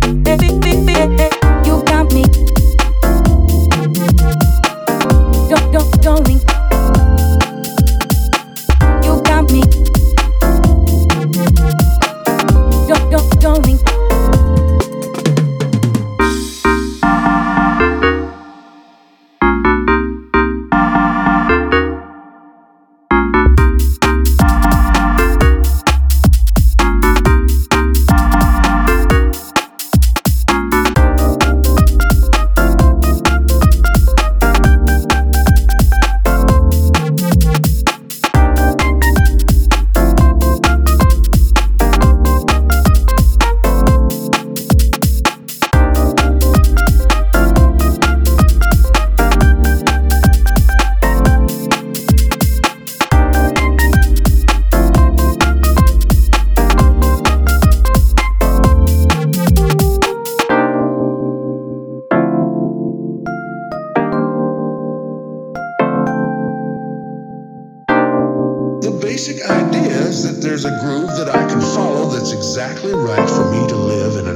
thank you idea is that there's a groove that I can follow that's exactly right for me to live in